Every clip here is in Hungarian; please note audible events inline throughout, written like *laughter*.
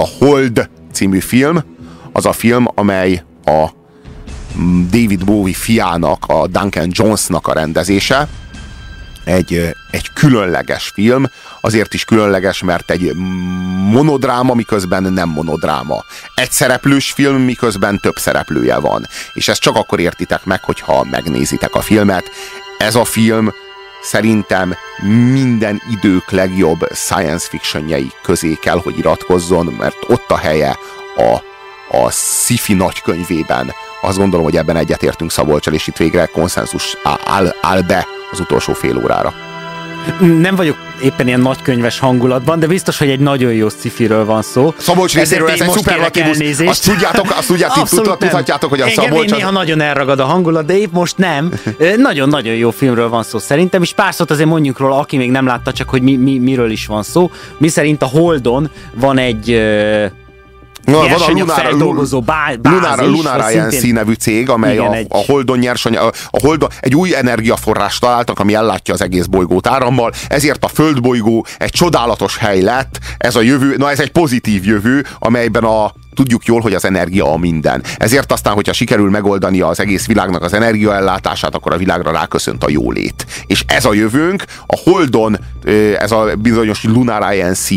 A Hold című film, az a film, amely a David Bowie fiának, a Duncan Jonesnak a rendezése. Egy, egy különleges film, azért is különleges, mert egy monodráma, miközben nem monodráma. Egy szereplős film, miközben több szereplője van. És ezt csak akkor értitek meg, hogyha megnézitek a filmet. Ez a film szerintem minden idők legjobb science fictionjei közé kell, hogy iratkozzon, mert ott a helye a, a sci-fi nagykönyvében. Azt gondolom, hogy ebben egyetértünk Szabolcsal, és itt végre konszenzus áll, áll be az utolsó fél órára. Nem vagyok éppen ilyen nagykönyves hangulatban, de biztos, hogy egy nagyon jó szifiről van szó. Szabolcs részéről ez egy szuperlatívus. Azt tudjátok, azt tudjátok, tudhatjátok, hogy a Engem Szabolcs... néha nagyon elragad a hangulat, de épp most nem. *laughs* Nagyon-nagyon jó filmről van szó szerintem, és pár szót azért mondjuk róla, aki még nem látta, csak hogy mi, mi, miről is van szó. Mi szerint a Holdon van egy No, van a Lunar, feldolgozó bá, bázis, Lunar Alliance szintén... nevű cég, amely igen, a, egy... a Holdon nyersanyag, a, a Holdon egy új energiaforrást találtak, ami ellátja az egész bolygót árammal, ezért a földbolygó egy csodálatos hely lett, ez a jövő, na ez egy pozitív jövő, amelyben a tudjuk jól, hogy az energia a minden. Ezért aztán, hogyha sikerül megoldani az egész világnak az energiaellátását, akkor a világra ráköszönt a jólét. És ez a jövőnk, a Holdon ez a bizonyos Lunar INC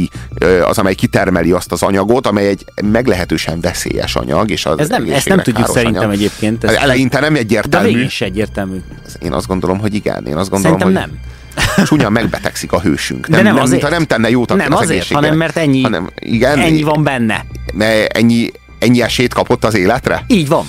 az, amely kitermeli azt az anyagot, amely egy meglehetősen veszélyes anyag. És az ez nem, ezt nem tudjuk szerintem anyag. egyébként. Ez Eleinte nem egyértelmű. De is egyértelmű. Én azt gondolom, hogy igen. Én azt gondolom, szerintem hogy... nem csúnya megbetegszik a hősünk. Nem, De nem, nem azért. nem tenne jót Nem az azért, hanem mert ennyi, hanem, igen, ennyi van benne. Ennyi, ennyi esélyt kapott az életre? Így van.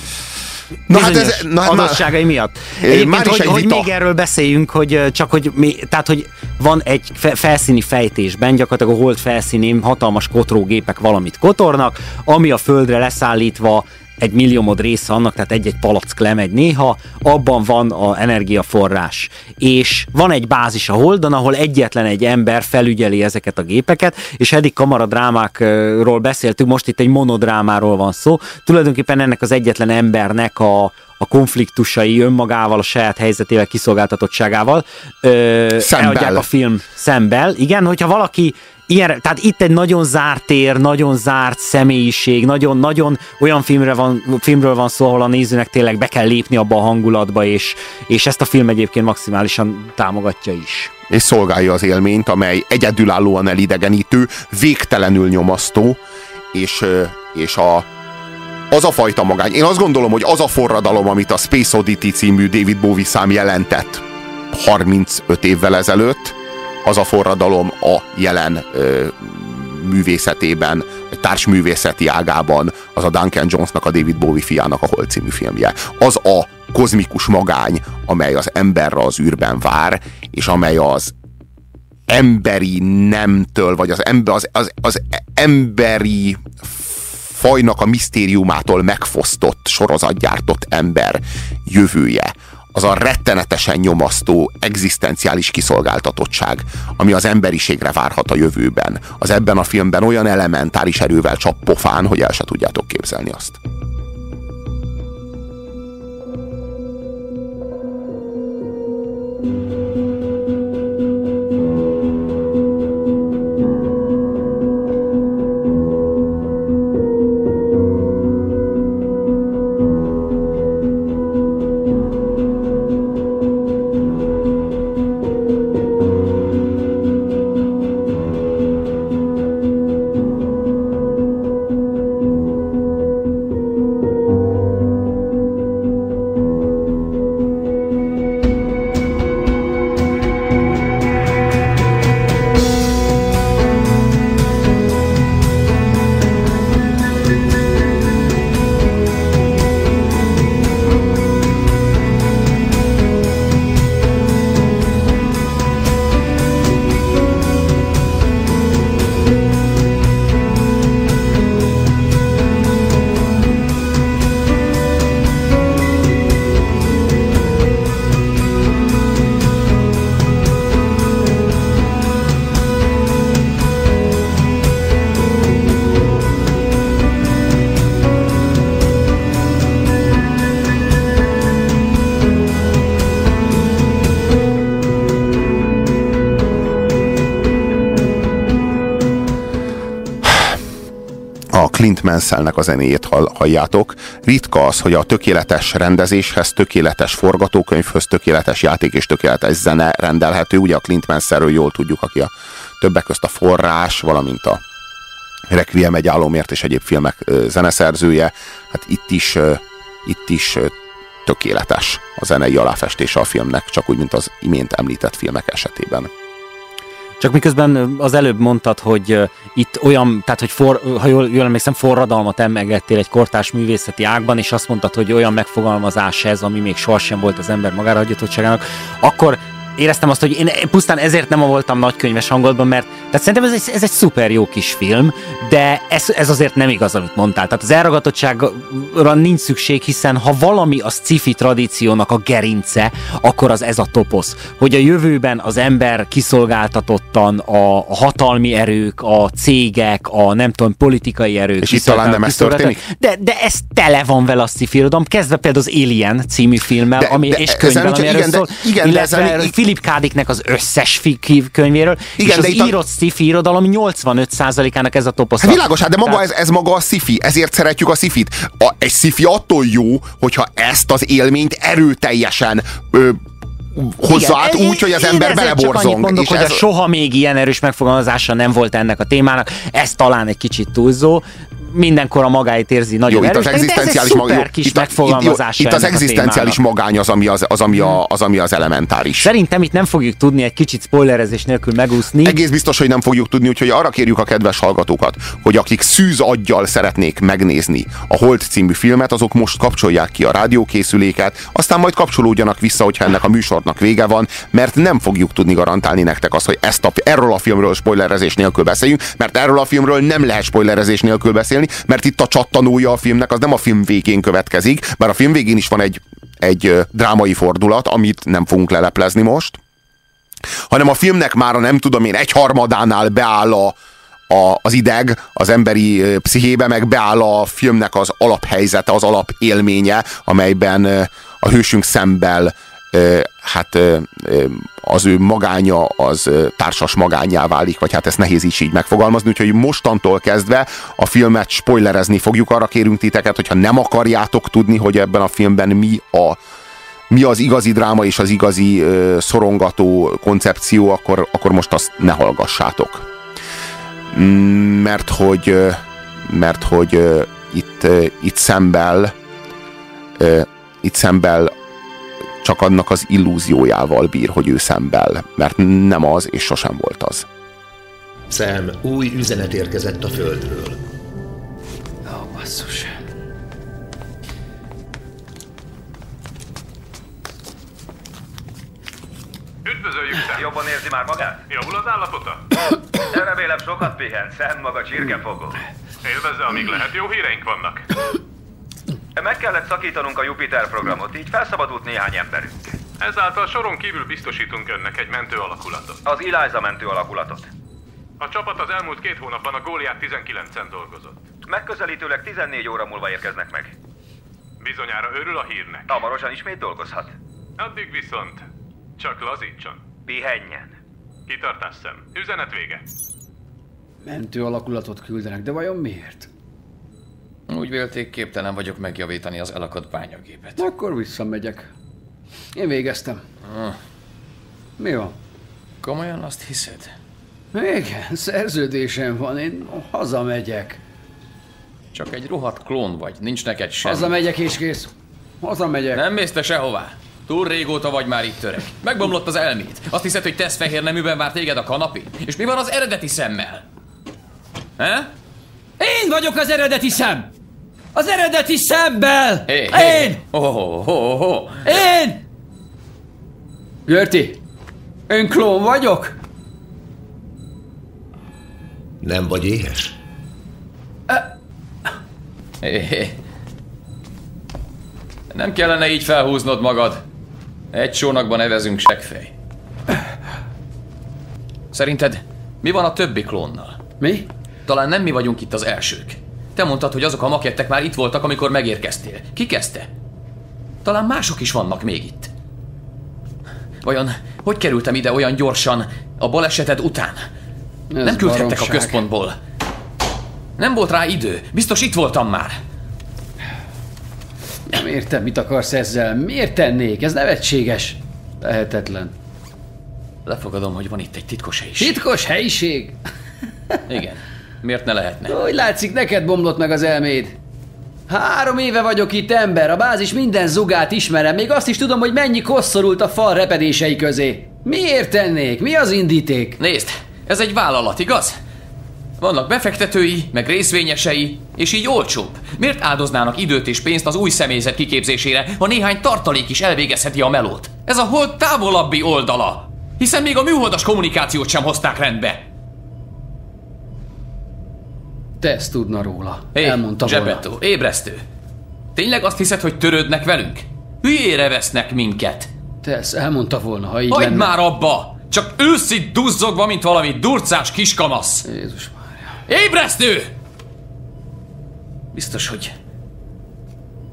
Na hát ez, na, adottságai miatt. Egyébként, már hogy, hogy még erről beszéljünk, hogy csak hogy, mi, tehát, hogy van egy felszíni fejtésben, gyakorlatilag a hold felszínén hatalmas kotrógépek valamit kotornak, ami a földre leszállítva egy milliómod része annak, tehát egy-egy palack lemegy néha, abban van a energiaforrás. És van egy bázis a Holdon, ahol egyetlen egy ember felügyeli ezeket a gépeket, és eddig kamaradrámákról beszéltünk, most itt egy monodrámáról van szó. Tulajdonképpen ennek az egyetlen embernek a, a konfliktusai önmagával, a saját helyzetével, kiszolgáltatottságával ö, eladják a film szembel. Igen, hogyha valaki ilyen, tehát itt egy nagyon zárt tér, nagyon zárt személyiség, nagyon-nagyon olyan filmre van, filmről van szó, ahol a nézőnek tényleg be kell lépni abba a hangulatba, és, és ezt a film egyébként maximálisan támogatja is. És szolgálja az élményt, amely egyedülállóan elidegenítő, végtelenül nyomasztó, és, és a, az a fajta magány. Én azt gondolom, hogy az a forradalom, amit a Space Oddity című David Bowie szám jelentett 35 évvel ezelőtt, az a forradalom a jelen ö, művészetében, vagy társművészeti ágában, az a Duncan Jonesnak, a David Bowie fiának a Hol című filmje. Az a kozmikus magány, amely az emberre az űrben vár, és amely az emberi nemtől, vagy az, ember, az, az, az emberi fajnak a misztériumától megfosztott, sorozatgyártott ember jövője, az a rettenetesen nyomasztó, egzisztenciális kiszolgáltatottság, ami az emberiségre várhat a jövőben. Az ebben a filmben olyan elementáris erővel csap pofán, hogy el se tudjátok képzelni azt. Clint Mansellnek a zenéjét halljátok. Ritka az, hogy a tökéletes rendezéshez, tökéletes forgatókönyvhöz, tökéletes játék és tökéletes zene rendelhető. Ugye a Clint Mansellről jól tudjuk, aki a többek közt a forrás, valamint a Requiem egy álomért és egyéb filmek zeneszerzője. Hát itt is, itt is tökéletes a zenei aláfestése a filmnek, csak úgy, mint az imént említett filmek esetében. Csak miközben az előbb mondtad, hogy itt olyan, tehát hogy for, ha jól, jól emlékszem, forradalmat emelgettél egy kortás művészeti ágban, és azt mondtad, hogy olyan megfogalmazás ez, ami még sohasem volt az ember magára hagyatottságának, akkor éreztem azt, hogy én pusztán ezért nem voltam nagykönyves hangolatban, mert tehát szerintem ez egy, ez egy szuper jó kis film, de ez, ez azért nem igaz, amit mondtál. Tehát az elragatottságra nincs szükség, hiszen ha valami a sci tradíciónak a gerince, akkor az ez a toposz. Hogy a jövőben az ember kiszolgáltatottan a hatalmi erők, a cégek, a nem tudom, politikai erők. És itt talán nem ez történik? De, de ez tele van vele a sci kezdve például az Alien című filmmel, de, ami, de és könyvben, ami erről igen, szól, de, igen, illetve de ezen, Philip K. Dicknek az összes könyvéről, igen, és az de írott a... sci-fi irodalom 85%-ának ez a toposz. Hát világos, hát de maga ez, ez maga a sci ezért szeretjük a sci a, Egy sci attól jó, hogyha ezt az élményt erőteljesen ö, hozza át úgy, hogy az ember beleborzong. Mondok, és hogy ez... a soha még ilyen erős megfogalmazása nem volt ennek a témának, ez talán egy kicsit túlzó, mindenkor a magáit érzi nagyon jó, erős, itt az egzisztenciális magány, kis itt, megfogalmazás itt, itt az egzisztenciális magány az, ami az, az, ami a, az, ami az elementáris. Szerintem itt nem fogjuk tudni egy kicsit spoilerezés nélkül megúszni. Egész biztos, hogy nem fogjuk tudni, úgyhogy arra kérjük a kedves hallgatókat, hogy akik szűz aggyal szeretnék megnézni a Holt című filmet, azok most kapcsolják ki a rádiókészüléket, aztán majd kapcsolódjanak vissza, hogyha ennek a műsornak vége van, mert nem fogjuk tudni garantálni nektek azt, hogy ezt a, erről a filmről spoilerezés nélkül beszéljünk, mert erről a filmről nem lehet spoilerezés nélkül beszélni, beszélni, mert itt a csattanója a filmnek az nem a film végén következik, bár a film végén is van egy, egy drámai fordulat, amit nem fogunk leleplezni most, hanem a filmnek már a nem tudom én egy harmadánál beáll a, a, az ideg az emberi pszichébe, meg beáll a filmnek az alaphelyzete, az alapélménye, amelyben a hősünk szembel hát az ő magánya az társas magányá válik, vagy hát ezt nehéz is így megfogalmazni, úgyhogy mostantól kezdve a filmet spoilerezni fogjuk, arra kérünk titeket, hogyha nem akarjátok tudni, hogy ebben a filmben mi a mi az igazi dráma és az igazi szorongató koncepció, akkor, akkor most azt ne hallgassátok. Mm, mert hogy mert hogy itt, itt szembel itt szembel csak annak az illúziójával bír, hogy ő szembel, mert nem az, és sosem volt az. Sam, új üzenet érkezett a Földről. Ó, basszus. Üdvözöljük, Sam! Jobban érzi már magát? Javul az állapota? De remélem sokat pihen, Sam maga csirkefogó. Élvezze, amíg lehet, jó híreink vannak. Meg kellett szakítanunk a Jupiter programot, így felszabadult néhány emberünk. Ezáltal soron kívül biztosítunk önnek egy mentő alakulatot. Az Eliza mentő alakulatot. A csapat az elmúlt két hónapban a Góliát 19-en dolgozott. Megközelítőleg 14 óra múlva érkeznek meg. Bizonyára örül a hírnek. Hamarosan ismét dolgozhat. Addig viszont csak lazítson. Pihenjen. Kitartás szem. Üzenet vége. Mentő alakulatot küldenek, de vajon miért? Úgy vélték, képtelen vagyok megjavítani az elakadt bányagépet. Akkor visszamegyek. Én végeztem. Ah. Mi van? Komolyan azt hiszed? Igen, szerződésem van, én hazamegyek. Csak egy rohadt klón vagy, nincs neked semmi. Hazamegyek és kész. Hazamegyek. Nem mész te sehová. Túl régóta vagy már itt öreg. Megbomlott az elmét. Azt hiszed, hogy tesz fehér neműben vár téged a kanapé? És mi van az eredeti szemmel? He? Én vagyok az eredeti szem! Az eredeti szemmel! Hey, hey. Én! Oh, oh, oh, oh. Én! Görti, én klón vagyok? Nem vagy éhes? Hey. Nem kellene így felhúznod magad. Egy csónakban evezünk segfej. Szerinted mi van a többi klónnal? Mi? Talán nem mi vagyunk itt az elsők. Te mondtad, hogy azok a makettek már itt voltak, amikor megérkeztél. Ki kezdte? Talán mások is vannak még itt. Vajon hogy kerültem ide olyan gyorsan a baleseted után? Ez nem küldhettek baromság. a központból. Nem volt rá idő. Biztos itt voltam már. Nem értem, mit akarsz ezzel. Miért tennék? Ez nevetséges. Lehetetlen. Lefogadom, hogy van itt egy titkos helyiség. Titkos helyiség? Igen. Miért ne lehetne? Hogy látszik, neked bomlott meg az elméd. Három éve vagyok itt ember, a bázis minden zugát ismerem, még azt is tudom, hogy mennyi kosszorult a fal repedései közé. Miért tennék? Mi az indíték? Nézd, ez egy vállalat, igaz? Vannak befektetői, meg részvényesei, és így olcsóbb. Miért áldoznának időt és pénzt az új személyzet kiképzésére, ha néhány tartalék is elvégezheti a melót? Ez a hold távolabbi oldala, hiszen még a műholdas kommunikációt sem hozták rendbe. Te ezt tudna róla. Hé, Elmondta Zsebetto, volna. ébresztő. Tényleg azt hiszed, hogy törődnek velünk? Hülyére vesznek minket. Te ezt elmondta volna, ha így Hagyd lenne. már abba! Csak őszit duzzogva, mint valami durcás kiskamasz. Jézus Mária. Ébresztő! Biztos, hogy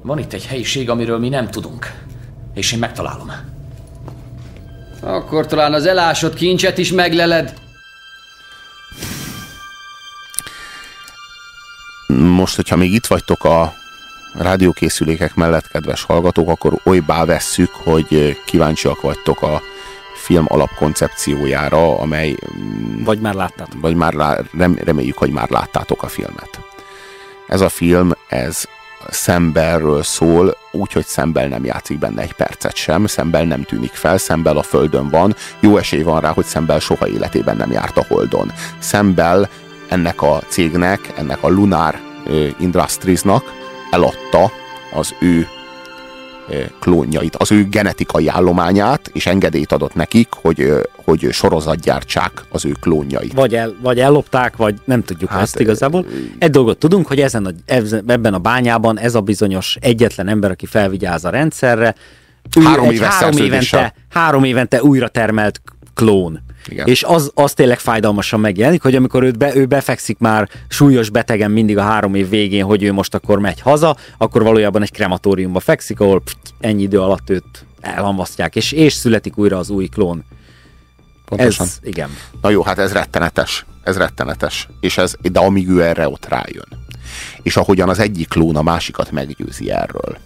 van itt egy helyiség, amiről mi nem tudunk. És én megtalálom. Akkor talán az elásott kincset is megleled. Most, hogyha még itt vagytok a rádiókészülékek mellett, kedves hallgatók, akkor olybá vesszük, hogy kíváncsiak vagytok a film alapkoncepciójára, amely... Mm, vagy már láttátok. Vagy már lá, rem, reméljük, hogy már láttátok a filmet. Ez a film, ez Szemberről szól, úgyhogy Szembel nem játszik benne egy percet sem, Szembel nem tűnik fel, Szembel a Földön van, jó esély van rá, hogy Szembel soha életében nem járt a Holdon. Szembel ennek a cégnek, ennek a Lunar Industriesnak eladta az ő klónjait, az ő genetikai állományát, és engedélyt adott nekik, hogy, hogy sorozatgyártsák az ő klónjait. Vagy, el, vagy ellopták, vagy nem tudjuk hát, ezt igazából. Egy dolgot tudunk, hogy ezen a, ebben a bányában ez a bizonyos egyetlen ember, aki felvigyáz a rendszerre, három, éves három, évente, három évente újra termelt klón. Igen. És az, az tényleg fájdalmasan megjelenik, hogy amikor őt be, ő befekszik már súlyos betegen mindig a három év végén, hogy ő most akkor megy haza, akkor valójában egy krematóriumba fekszik, ahol pff, ennyi idő alatt őt elhamvasztják, és, és születik újra az új klón. Pontosan. Ez, igen. Na jó, hát ez rettenetes. Ez rettenetes. És ez, de amíg ő erre ott rájön. És ahogyan az egyik klón a másikat meggyőzi erről.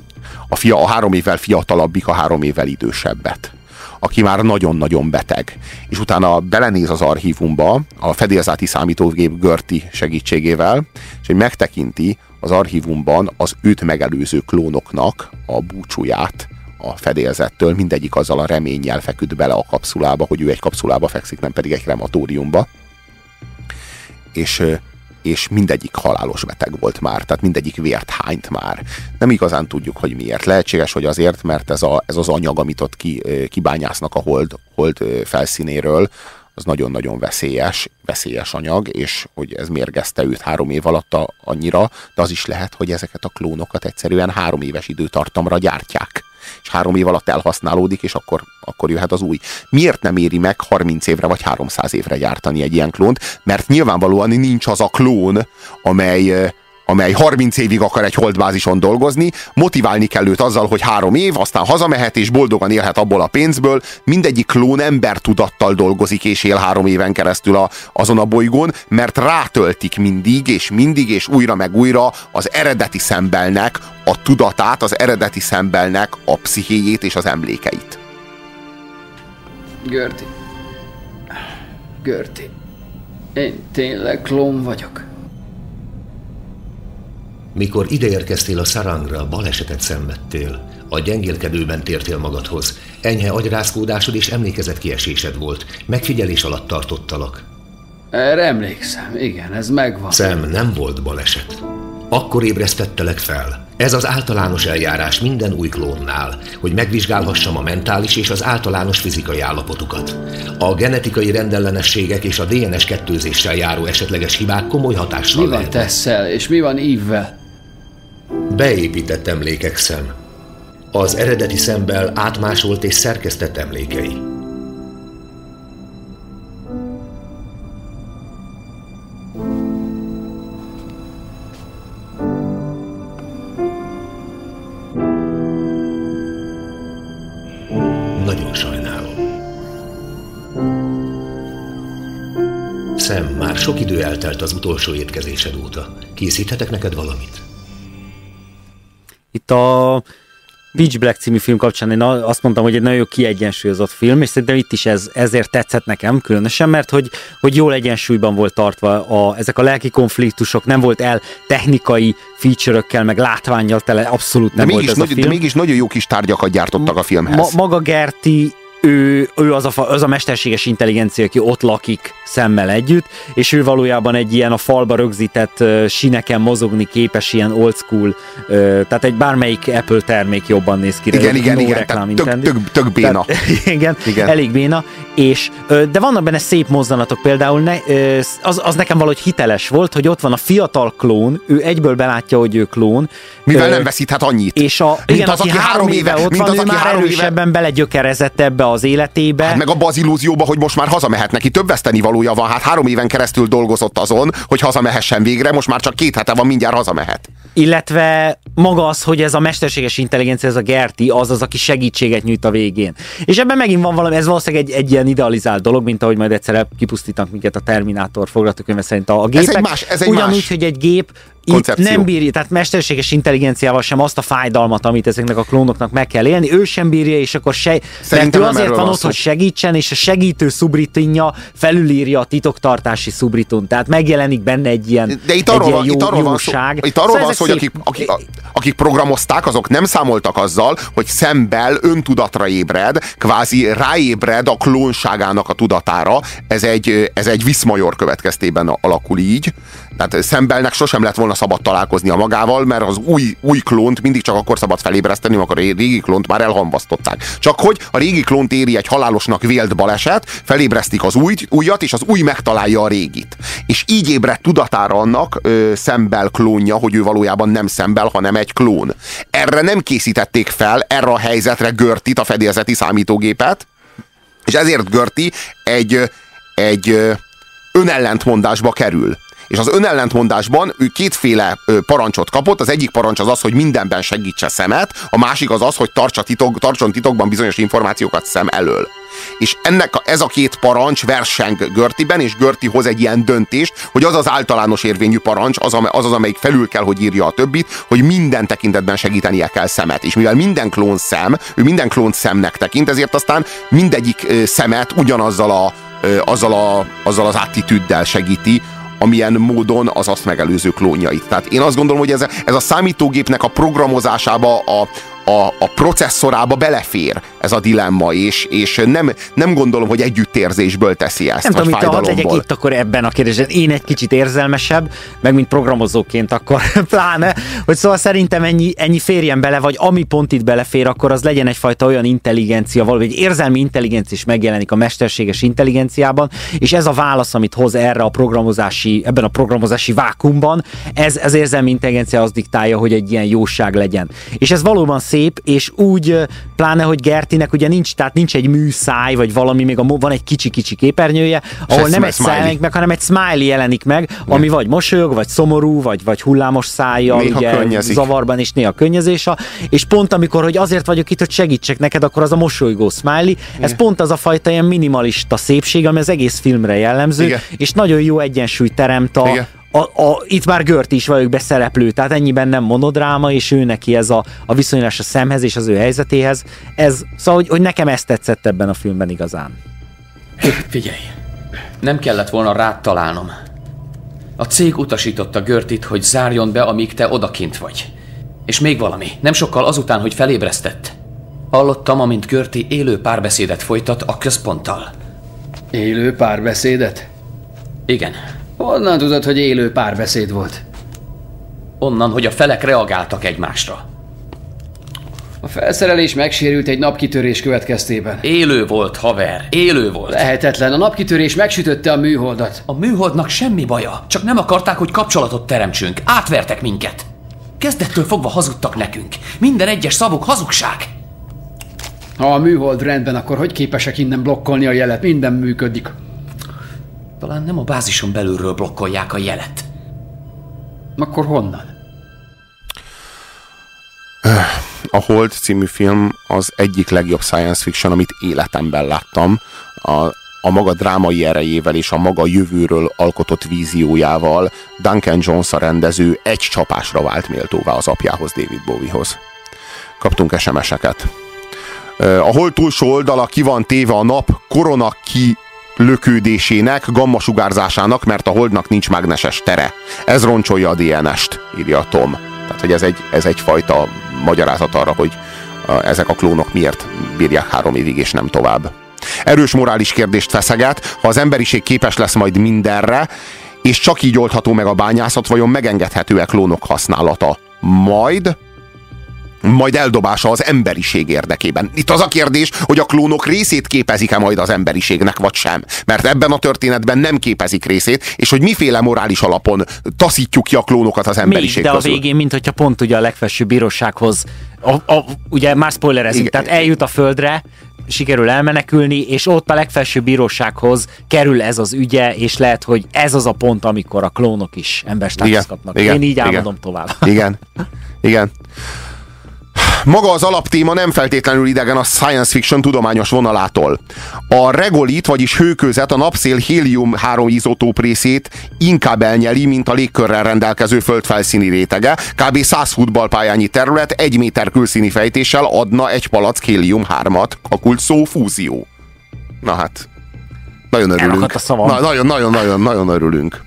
A, fia, a három évvel fiatalabbik a három évvel idősebbet aki már nagyon-nagyon beteg. És utána belenéz az archívumba a fedélzeti számítógép Görti segítségével, és hogy megtekinti az archívumban az őt megelőző klónoknak a búcsúját a fedélzettől, mindegyik azzal a reménnyel feküdt bele a kapszulába, hogy ő egy kapszulába fekszik, nem pedig egy krematóriumba. És és mindegyik halálos beteg volt már, tehát mindegyik vért hányt már. Nem igazán tudjuk, hogy miért. Lehetséges, hogy azért, mert ez, a, ez az anyag, amit ott ki, kibányásznak a hold, hold felszínéről, az nagyon-nagyon veszélyes, veszélyes anyag, és hogy ez mérgezte őt három év alatt annyira, de az is lehet, hogy ezeket a klónokat egyszerűen három éves időtartamra gyártják és három év alatt elhasználódik, és akkor, akkor jöhet az új. Miért nem éri meg 30 évre vagy 300 évre gyártani egy ilyen klónt? Mert nyilvánvalóan nincs az a klón, amely amely 30 évig akar egy holdbázison dolgozni, motiválni kell őt azzal, hogy három év, aztán hazamehet és boldogan élhet abból a pénzből. Mindegyik klón ember tudattal dolgozik és él három éven keresztül a, azon a bolygón, mert rátöltik mindig és mindig és újra meg újra az eredeti szembelnek a tudatát, az eredeti szembelnek a pszichéjét és az emlékeit. Görti. Görti. Én tényleg klón vagyok. Mikor ideérkeztél a szarangra, balesetet szenvedtél. A gyengélkedőben tértél magadhoz. Enyhe agyrázkódásod és emlékezetkiesésed volt. Megfigyelés alatt tartottalak. Erre emlékszem, igen, ez megvan. Szem, nem volt baleset. Akkor ébresztettelek fel. Ez az általános eljárás minden új klónnál, hogy megvizsgálhassam a mentális és az általános fizikai állapotukat. A genetikai rendellenességek és a DNS kettőzéssel járó esetleges hibák komoly hatással Mi van Tesszel, és mi van Ívvel? Beépített emlékek szem. Az eredeti szembel átmásolt és szerkesztett emlékei. Nagyon sajnálom. Szem már sok idő eltelt az utolsó étkezésed óta. Készíthetek neked valamit? Itt a Beach Black című film kapcsán én azt mondtam, hogy egy nagyon jó kiegyensúlyozott film, és szerintem itt is ez, ezért tetszett nekem különösen, mert hogy, hogy jól egyensúlyban volt tartva a, ezek a lelki konfliktusok, nem volt el technikai feature meg látványjal tele, abszolút nem de volt mégis, ez a film. De mégis nagyon jó kis tárgyakat gyártottak a filmhez. Ma, maga Gerti ő, ő az, a, az a mesterséges intelligencia, aki ott lakik szemmel együtt, és ő valójában egy ilyen a falba rögzített uh, sineken mozogni képes, ilyen old school, uh, tehát egy bármelyik Apple termék jobban néz ki. Igen, igen, no igen, tök, tök, tök, tök béna. Tehát, *laughs* igen, igen, elég béna, és, uh, de vannak benne szép mozdanatok, például ne, uh, az, az nekem valahogy hiteles volt, hogy ott van a fiatal klón, ő egyből belátja, hogy ő klón. Mivel uh, nem veszíthet annyit. És a, mint igen, az, aki három éve, éve ott van, az, ő már erősebben éve... belegyökerezett ebbe az életébe. Hát meg abba az illúzióba, hogy most már hazamehet neki, több veszteni valója van. Hát három éven keresztül dolgozott azon, hogy hazamehessen végre, most már csak két hete van, mindjárt hazamehet. Illetve maga az, hogy ez a mesterséges intelligencia, ez a Gerti, az az, aki segítséget nyújt a végén. És ebben megint van valami, ez valószínűleg egy, egy ilyen idealizált dolog, mint ahogy majd egyszer kipusztítanak minket a Terminátor forgatókönyve szerint a, a gépek. Ez egy más, ez egy Ugyanúgy, más. hogy egy gép itt nem bírja, tehát mesterséges intelligenciával sem azt a fájdalmat, amit ezeknek a klónoknak meg kell élni, ő sem bírja, és akkor se, mert ő azért van ott, hogy segítsen, és a segítő szubritinja felülírja a titoktartási szubritun, tehát megjelenik benne egy ilyen, De itt arról, egy ilyen jó, itt arról van szó, itt arról szóval van szó, hogy akik, akik, akik programozták, azok nem számoltak azzal, hogy szembel öntudatra ébred, kvázi ráébred a klónságának a tudatára. Ez egy, ez egy viszmajor következtében alakul így. Tehát szembelnek sosem lett volna szabad találkozni a magával, mert az új, új klónt mindig csak akkor szabad felébreszteni, amikor a régi klónt már elhamvasztották. Csak hogy a régi klónt éri egy halálosnak vélt baleset, felébresztik az új, újat, és az új megtalálja a régit. És így ébredt tudatára annak ö, szembel klónja, hogy ő valójában nem szembel, hanem egy klón. Erre nem készítették fel, erre a helyzetre Görtit, a fedélzeti számítógépet, és ezért Görti egy, egy önellentmondásba kerül és az önellentmondásban ő kétféle parancsot kapott. Az egyik parancs az az, hogy mindenben segítse szemet, a másik az az, hogy tartsa titok, tartson titokban bizonyos információkat szem elől. És ennek a, ez a két parancs verseng Görtiben, és Görti hoz egy ilyen döntést, hogy az az általános érvényű parancs, az, az az, amelyik felül kell, hogy írja a többit, hogy minden tekintetben segítenie kell szemet. És mivel minden klón szem, ő minden klón szemnek tekint, ezért aztán mindegyik szemet ugyanazzal a azzal, a, azzal az attitűddel segíti, amilyen módon az azt megelőző klónjait. Tehát én azt gondolom, hogy ez, ez a számítógépnek a programozásába, a, a, a processzorába belefér ez a dilemma, és, és nem, nem gondolom, hogy együttérzésből teszi ezt, Nem tudom, hogy hadd legyek itt akkor ebben a kérdésben. Én egy kicsit érzelmesebb, meg mint programozóként akkor *laughs* pláne, hogy szóval szerintem ennyi, ennyi férjen bele, vagy ami pont itt belefér, akkor az legyen egyfajta olyan intelligencia, valami egy érzelmi intelligencia is megjelenik a mesterséges intelligenciában, és ez a válasz, amit hoz erre a programozási, ebben a programozási vákumban, ez, ez érzelmi intelligencia az diktálja, hogy egy ilyen jóság legyen. És ez valóban szép, és úgy, pláne, hogy Gertinek ugye nincs, tehát nincs egy műszáj, vagy valami, még a, van egy kicsi-kicsi képernyője, ahol nem egy száj meg, hanem egy smiley jelenik meg, ami vagy mosolyog, vagy szomorú, vagy, vagy hullámos szája, néha ugye könnyezik. zavarban is néha könnyezés, és pont amikor, hogy azért vagyok itt, hogy segítsek neked, akkor az a mosolygó smiley, Igen. ez pont az a fajta ilyen minimalista szépség, ami az egész filmre jellemző, Igen. és nagyon jó egyensúly teremt a, Igen a, a, itt már Gört is vagyok beszereplő, tehát ennyiben nem monodráma, és ő neki ez a, a viszonyulás a szemhez és az ő helyzetéhez. Ez, szóval, hogy, hogy nekem ezt tetszett ebben a filmben igazán. Figyelj, nem kellett volna rád találnom. A cég utasította Görtit, hogy zárjon be, amíg te odakint vagy. És még valami, nem sokkal azután, hogy felébresztett. Hallottam, amint Görti élő párbeszédet folytat a központtal. Élő párbeszédet? Igen. Honnan tudod, hogy élő párbeszéd volt? Onnan, hogy a felek reagáltak egymásra. A felszerelés megsérült egy napkitörés következtében. Élő volt, haver, élő volt. Lehetetlen, a napkitörés megsütötte a műholdat. A műholdnak semmi baja, csak nem akarták, hogy kapcsolatot teremtsünk. Átvertek minket. Kezdettől fogva hazudtak nekünk. Minden egyes szavuk hazugság. Ha a műhold rendben, akkor hogy képesek innen blokkolni a jelet? Minden működik. Talán nem a bázison belülről blokkolják a jelet. Akkor honnan? A Hold című film az egyik legjobb science fiction, amit életemben láttam. A, a maga drámai erejével és a maga jövőről alkotott víziójával Duncan Jones a rendező egy csapásra vált méltóvá az apjához, David Bowiehoz. Kaptunk SMS-eket. A hold túlsó oldala ki van téve a nap korona ki lökődésének, gammasugárzásának, mert a holdnak nincs mágneses tere. Ez roncsolja a DNS-t, írja Tom. Tehát, hogy ez, egy, ez egyfajta magyarázat arra, hogy ezek a klónok miért bírják három évig és nem tovább. Erős morális kérdést feszeget, ha az emberiség képes lesz majd mindenre, és csak így oldható meg a bányászat, vajon megengedhető-e klónok használata? Majd majd eldobása az emberiség érdekében. Itt az a kérdés, hogy a klónok részét képezik-e majd az emberiségnek, vagy sem. Mert ebben a történetben nem képezik részét, és hogy miféle morális alapon taszítjuk ki a klónokat az emberiség Még, de közül. a végén, mint hogyha pont ugye a legfelsőbb bírósághoz, a, a, ugye már spoilerezünk, tehát eljut a földre, sikerül elmenekülni, és ott a legfelsőbb bírósághoz kerül ez az ügye, és lehet, hogy ez az a pont, amikor a klónok is emberstátuszt kapnak. Igen, Én így álmodom tovább. Igen, igen maga az alaptéma nem feltétlenül idegen a science fiction tudományos vonalától. A regolit, vagyis hőközet, a napszél hélium-3 izotóp részét inkább elnyeli, mint a légkörrel rendelkező földfelszíni rétege. Kb. 100 futballpályányi terület egy méter külszíni fejtéssel adna egy palack hélium-3-at. A kult szó fúzió. Na hát, nagyon örülünk. Na, nagyon, nagyon, nagyon, nagyon örülünk.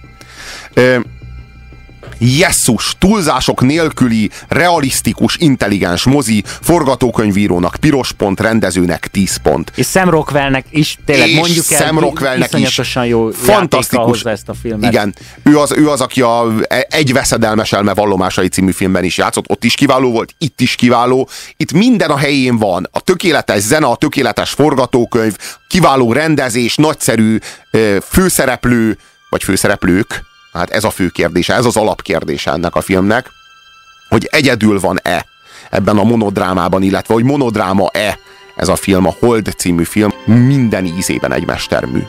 Jesszus, túlzások nélküli, realisztikus, intelligens mozi, forgatókönyvírónak piros pont, rendezőnek 10 pont. És Sam Rockwellnek is, tényleg és mondjuk el, Sam Rockwellnek is jó fantasztikus. ezt a filmet. Igen, ő az, ő az, aki a Egy veszedelmes elme vallomásai című filmben is játszott, ott is kiváló volt, itt is kiváló, itt minden a helyén van, a tökéletes zene, a tökéletes forgatókönyv, kiváló rendezés, nagyszerű főszereplő, vagy főszereplők, Hát ez a fő kérdése, ez az alapkérdése ennek a filmnek, hogy egyedül van-e ebben a monodrámában, illetve hogy monodráma-e ez a film, a Hold című film minden ízében egy mestermű.